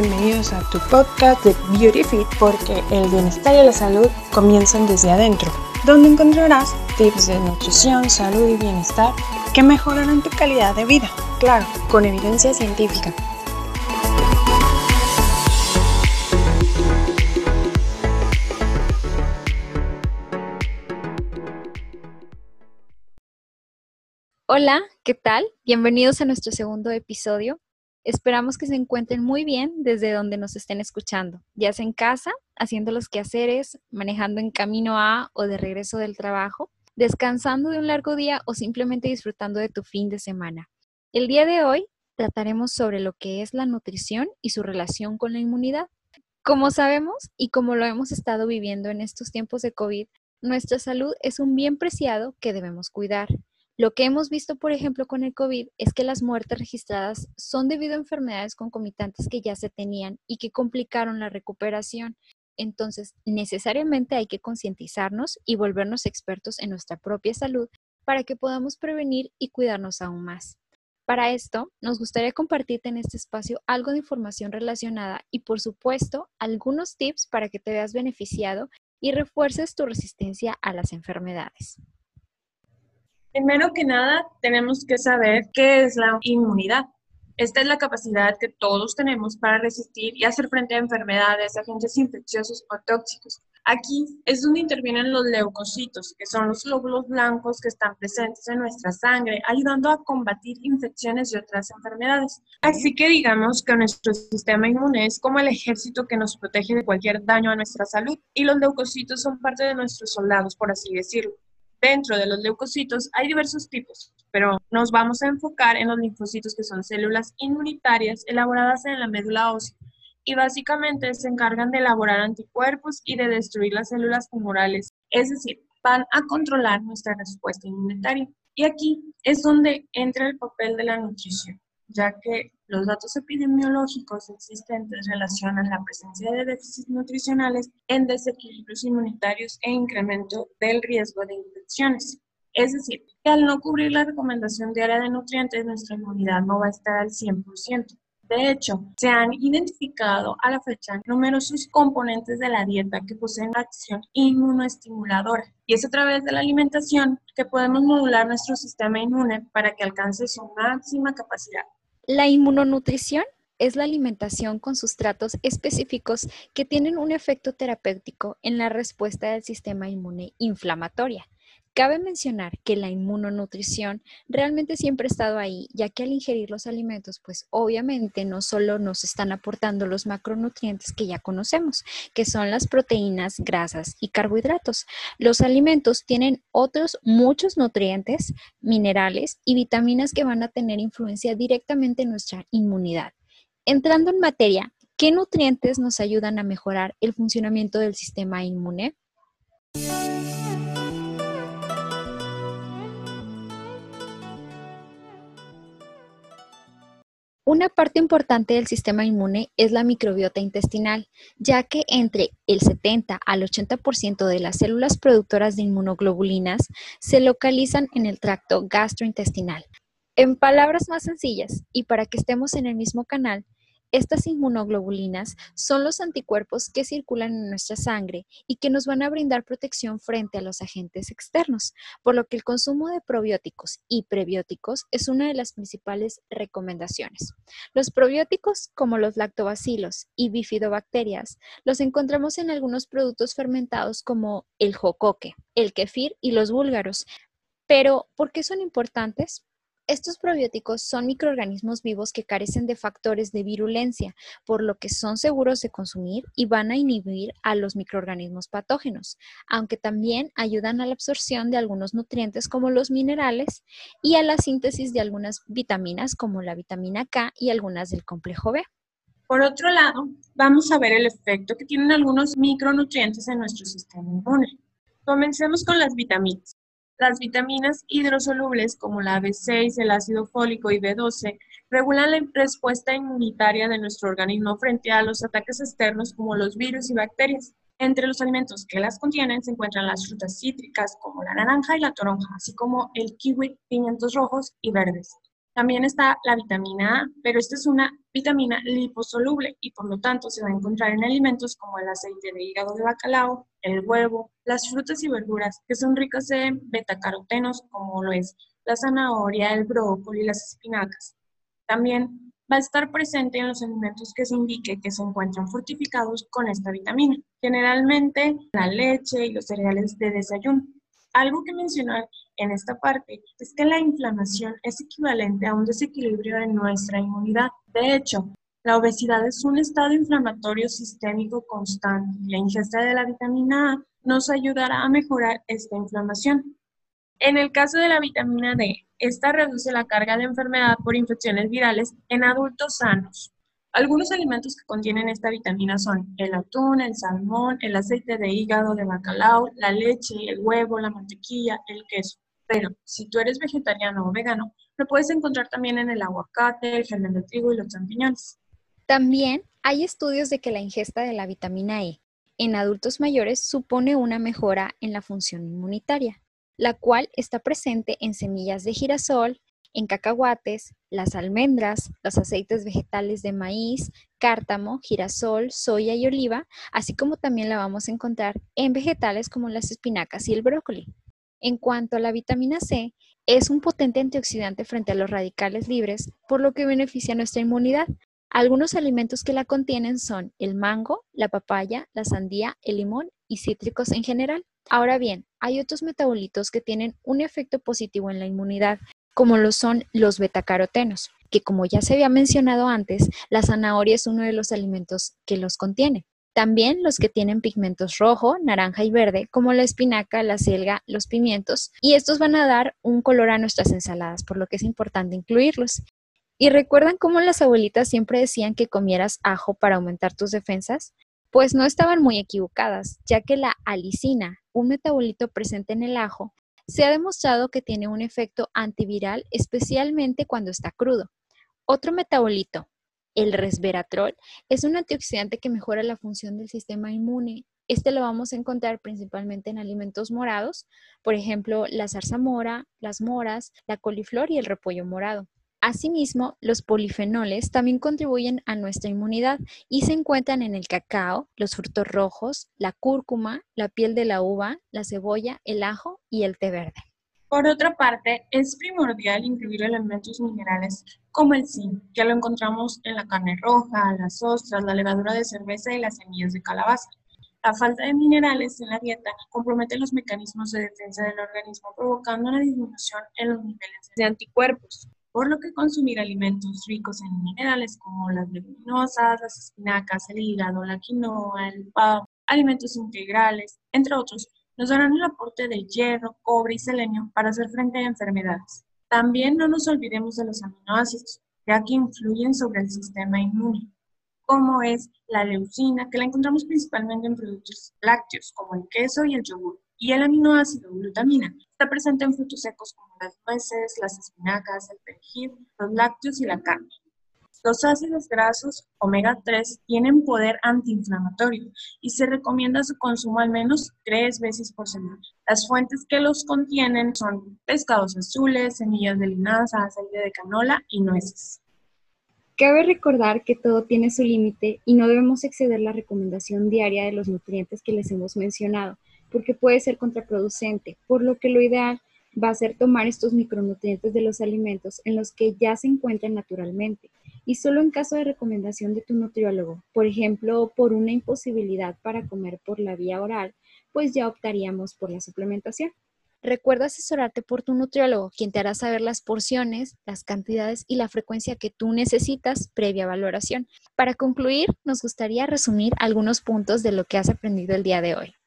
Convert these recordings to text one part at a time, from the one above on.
bienvenidos a tu podcast de Beauty Fit porque el bienestar y la salud comienzan desde adentro, donde encontrarás tips de nutrición, salud y bienestar que mejorarán tu calidad de vida, claro, con evidencia científica. Hola, ¿qué tal? Bienvenidos a nuestro segundo episodio. Esperamos que se encuentren muy bien desde donde nos estén escuchando, ya sea en casa, haciendo los quehaceres, manejando en camino a o de regreso del trabajo, descansando de un largo día o simplemente disfrutando de tu fin de semana. El día de hoy trataremos sobre lo que es la nutrición y su relación con la inmunidad. Como sabemos y como lo hemos estado viviendo en estos tiempos de COVID, nuestra salud es un bien preciado que debemos cuidar. Lo que hemos visto, por ejemplo, con el COVID es que las muertes registradas son debido a enfermedades concomitantes que ya se tenían y que complicaron la recuperación. Entonces, necesariamente hay que concientizarnos y volvernos expertos en nuestra propia salud para que podamos prevenir y cuidarnos aún más. Para esto, nos gustaría compartirte en este espacio algo de información relacionada y, por supuesto, algunos tips para que te veas beneficiado y refuerces tu resistencia a las enfermedades. Primero que nada, tenemos que saber qué es la inmunidad. Esta es la capacidad que todos tenemos para resistir y hacer frente a enfermedades, agentes infecciosos o tóxicos. Aquí es donde intervienen los leucocitos, que son los glóbulos blancos que están presentes en nuestra sangre, ayudando a combatir infecciones y otras enfermedades. Así que digamos que nuestro sistema inmune es como el ejército que nos protege de cualquier daño a nuestra salud y los leucocitos son parte de nuestros soldados, por así decirlo. Dentro de los leucocitos hay diversos tipos, pero nos vamos a enfocar en los linfocitos que son células inmunitarias elaboradas en la médula ósea y básicamente se encargan de elaborar anticuerpos y de destruir las células tumorales, es decir, van a controlar nuestra respuesta inmunitaria. Y aquí es donde entra el papel de la nutrición ya que los datos epidemiológicos existentes relacionan la presencia de déficits nutricionales en desequilibrios inmunitarios e incremento del riesgo de infecciones. Es decir, que al no cubrir la recomendación diaria de nutrientes, nuestra inmunidad no va a estar al 100%. De hecho, se han identificado a la fecha numerosos componentes de la dieta que poseen acción inmunoestimuladora. Y es a través de la alimentación que podemos modular nuestro sistema inmune para que alcance su máxima capacidad. La inmunonutrición es la alimentación con sustratos específicos que tienen un efecto terapéutico en la respuesta del sistema inmune inflamatoria. Cabe mencionar que la inmunonutrición realmente siempre ha estado ahí, ya que al ingerir los alimentos, pues obviamente no solo nos están aportando los macronutrientes que ya conocemos, que son las proteínas, grasas y carbohidratos. Los alimentos tienen otros muchos nutrientes, minerales y vitaminas que van a tener influencia directamente en nuestra inmunidad. Entrando en materia, ¿qué nutrientes nos ayudan a mejorar el funcionamiento del sistema inmune? Una parte importante del sistema inmune es la microbiota intestinal, ya que entre el 70 al 80% de las células productoras de inmunoglobulinas se localizan en el tracto gastrointestinal. En palabras más sencillas, y para que estemos en el mismo canal, estas inmunoglobulinas son los anticuerpos que circulan en nuestra sangre y que nos van a brindar protección frente a los agentes externos, por lo que el consumo de probióticos y prebióticos es una de las principales recomendaciones. Los probióticos, como los lactobacilos y bifidobacterias, los encontramos en algunos productos fermentados como el jocoque, el kefir y los búlgaros. Pero, ¿por qué son importantes? Estos probióticos son microorganismos vivos que carecen de factores de virulencia, por lo que son seguros de consumir y van a inhibir a los microorganismos patógenos, aunque también ayudan a la absorción de algunos nutrientes como los minerales y a la síntesis de algunas vitaminas como la vitamina K y algunas del complejo B. Por otro lado, vamos a ver el efecto que tienen algunos micronutrientes en nuestro sistema inmune. Comencemos con las vitaminas. Las vitaminas hidrosolubles como la B6, el ácido fólico y B12 regulan la respuesta inmunitaria de nuestro organismo frente a los ataques externos como los virus y bacterias. Entre los alimentos que las contienen se encuentran las frutas cítricas como la naranja y la toronja, así como el kiwi, pimientos rojos y verdes. También está la vitamina A, pero esta es una vitamina liposoluble y por lo tanto se va a encontrar en alimentos como el aceite de hígado de bacalao, el huevo, las frutas y verduras que son ricas en betacarotenos como lo es la zanahoria, el brócoli, las espinacas. También va a estar presente en los alimentos que se indique que se encuentran fortificados con esta vitamina, generalmente la leche y los cereales de desayuno. Algo que mencionar en esta parte es que la inflamación es equivalente a un desequilibrio de nuestra inmunidad. De hecho, la obesidad es un estado inflamatorio sistémico constante. La ingesta de la vitamina A nos ayudará a mejorar esta inflamación. En el caso de la vitamina D, esta reduce la carga de enfermedad por infecciones virales en adultos sanos. Algunos alimentos que contienen esta vitamina son el atún, el salmón, el aceite de hígado de bacalao, la leche, el huevo, la mantequilla, el queso. Pero si tú eres vegetariano o vegano, lo puedes encontrar también en el aguacate, el germen de trigo y los champiñones. También hay estudios de que la ingesta de la vitamina E en adultos mayores supone una mejora en la función inmunitaria, la cual está presente en semillas de girasol, en cacahuates, las almendras, los aceites vegetales de maíz, cártamo, girasol, soya y oliva, así como también la vamos a encontrar en vegetales como las espinacas y el brócoli. En cuanto a la vitamina C, es un potente antioxidante frente a los radicales libres, por lo que beneficia nuestra inmunidad. Algunos alimentos que la contienen son el mango, la papaya, la sandía, el limón y cítricos en general. Ahora bien, hay otros metabolitos que tienen un efecto positivo en la inmunidad, como lo son los betacarotenos, que como ya se había mencionado antes, la zanahoria es uno de los alimentos que los contiene. También los que tienen pigmentos rojo, naranja y verde, como la espinaca, la selga, los pimientos, y estos van a dar un color a nuestras ensaladas, por lo que es importante incluirlos. ¿Y recuerdan cómo las abuelitas siempre decían que comieras ajo para aumentar tus defensas? Pues no estaban muy equivocadas, ya que la alicina, un metabolito presente en el ajo, se ha demostrado que tiene un efecto antiviral, especialmente cuando está crudo. Otro metabolito, el resveratrol es un antioxidante que mejora la función del sistema inmune. Este lo vamos a encontrar principalmente en alimentos morados, por ejemplo, la zarzamora, las moras, la coliflor y el repollo morado. Asimismo, los polifenoles también contribuyen a nuestra inmunidad y se encuentran en el cacao, los frutos rojos, la cúrcuma, la piel de la uva, la cebolla, el ajo y el té verde. Por otra parte, es primordial incluir elementos minerales como el zinc, que lo encontramos en la carne roja, las ostras, la levadura de cerveza y las semillas de calabaza. La falta de minerales en la dieta compromete los mecanismos de defensa del organismo, provocando una disminución en los niveles de anticuerpos, por lo que consumir alimentos ricos en minerales como las leguminosas, las espinacas, el hígado, la quinoa, el pavo, alimentos integrales, entre otros, nos darán el aporte de hierro, cobre y selenio para hacer frente a enfermedades. También no nos olvidemos de los aminoácidos, ya que influyen sobre el sistema inmune, como es la leucina, que la encontramos principalmente en productos lácteos, como el queso y el yogur, y el aminoácido glutamina. Está presente en frutos secos como las nueces, las espinacas, el perejil, los lácteos y la carne. Los ácidos grasos omega 3 tienen poder antiinflamatorio y se recomienda su consumo al menos tres veces por semana. Las fuentes que los contienen son pescados azules, semillas de linaza, aceite de canola y nueces. Cabe recordar que todo tiene su límite y no debemos exceder la recomendación diaria de los nutrientes que les hemos mencionado, porque puede ser contraproducente, por lo que lo ideal va a ser tomar estos micronutrientes de los alimentos en los que ya se encuentran naturalmente y solo en caso de recomendación de tu nutriólogo, por ejemplo, por una imposibilidad para comer por la vía oral, pues ya optaríamos por la suplementación. Recuerda asesorarte por tu nutriólogo, quien te hará saber las porciones, las cantidades y la frecuencia que tú necesitas previa valoración. Para concluir, nos gustaría resumir algunos puntos de lo que has aprendido el día de hoy.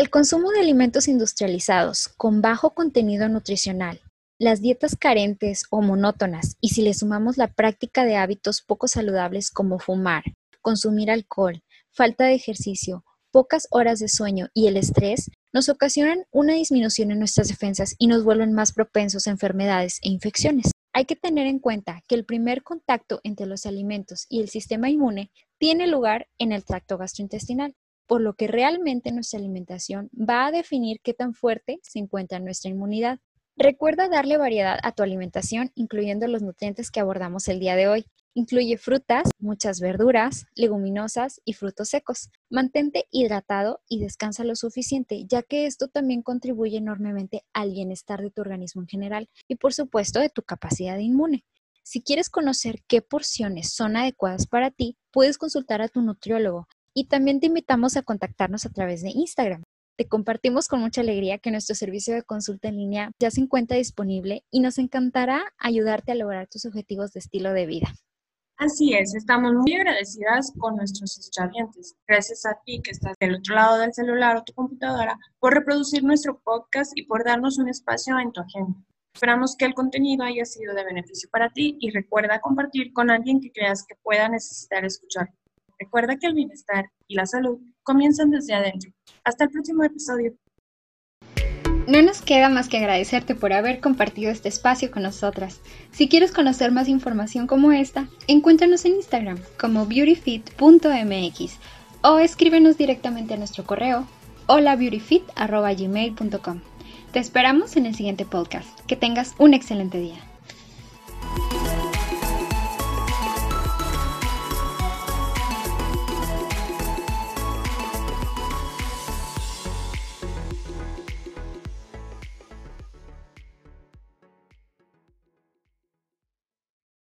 El consumo de alimentos industrializados con bajo contenido nutricional, las dietas carentes o monótonas y si le sumamos la práctica de hábitos poco saludables como fumar, consumir alcohol, falta de ejercicio, pocas horas de sueño y el estrés, nos ocasionan una disminución en nuestras defensas y nos vuelven más propensos a enfermedades e infecciones. Hay que tener en cuenta que el primer contacto entre los alimentos y el sistema inmune tiene lugar en el tracto gastrointestinal por lo que realmente nuestra alimentación va a definir qué tan fuerte se encuentra nuestra inmunidad. Recuerda darle variedad a tu alimentación, incluyendo los nutrientes que abordamos el día de hoy. Incluye frutas, muchas verduras, leguminosas y frutos secos. Mantente hidratado y descansa lo suficiente, ya que esto también contribuye enormemente al bienestar de tu organismo en general y por supuesto de tu capacidad inmune. Si quieres conocer qué porciones son adecuadas para ti, puedes consultar a tu nutriólogo y también te invitamos a contactarnos a través de Instagram. Te compartimos con mucha alegría que nuestro servicio de consulta en línea ya se encuentra disponible y nos encantará ayudarte a lograr tus objetivos de estilo de vida. Así es, estamos muy agradecidas con nuestros estudiantes. Gracias a ti que estás del otro lado del celular o tu computadora por reproducir nuestro podcast y por darnos un espacio en tu agenda. Esperamos que el contenido haya sido de beneficio para ti y recuerda compartir con alguien que creas que pueda necesitar escuchar. Recuerda que el bienestar y la salud comienzan desde adentro. Hasta el próximo episodio. No nos queda más que agradecerte por haber compartido este espacio con nosotras. Si quieres conocer más información como esta, encuéntranos en Instagram como beautyfit.mx o escríbenos directamente a nuestro correo holabeautyfit.gmail.com. Te esperamos en el siguiente podcast. Que tengas un excelente día.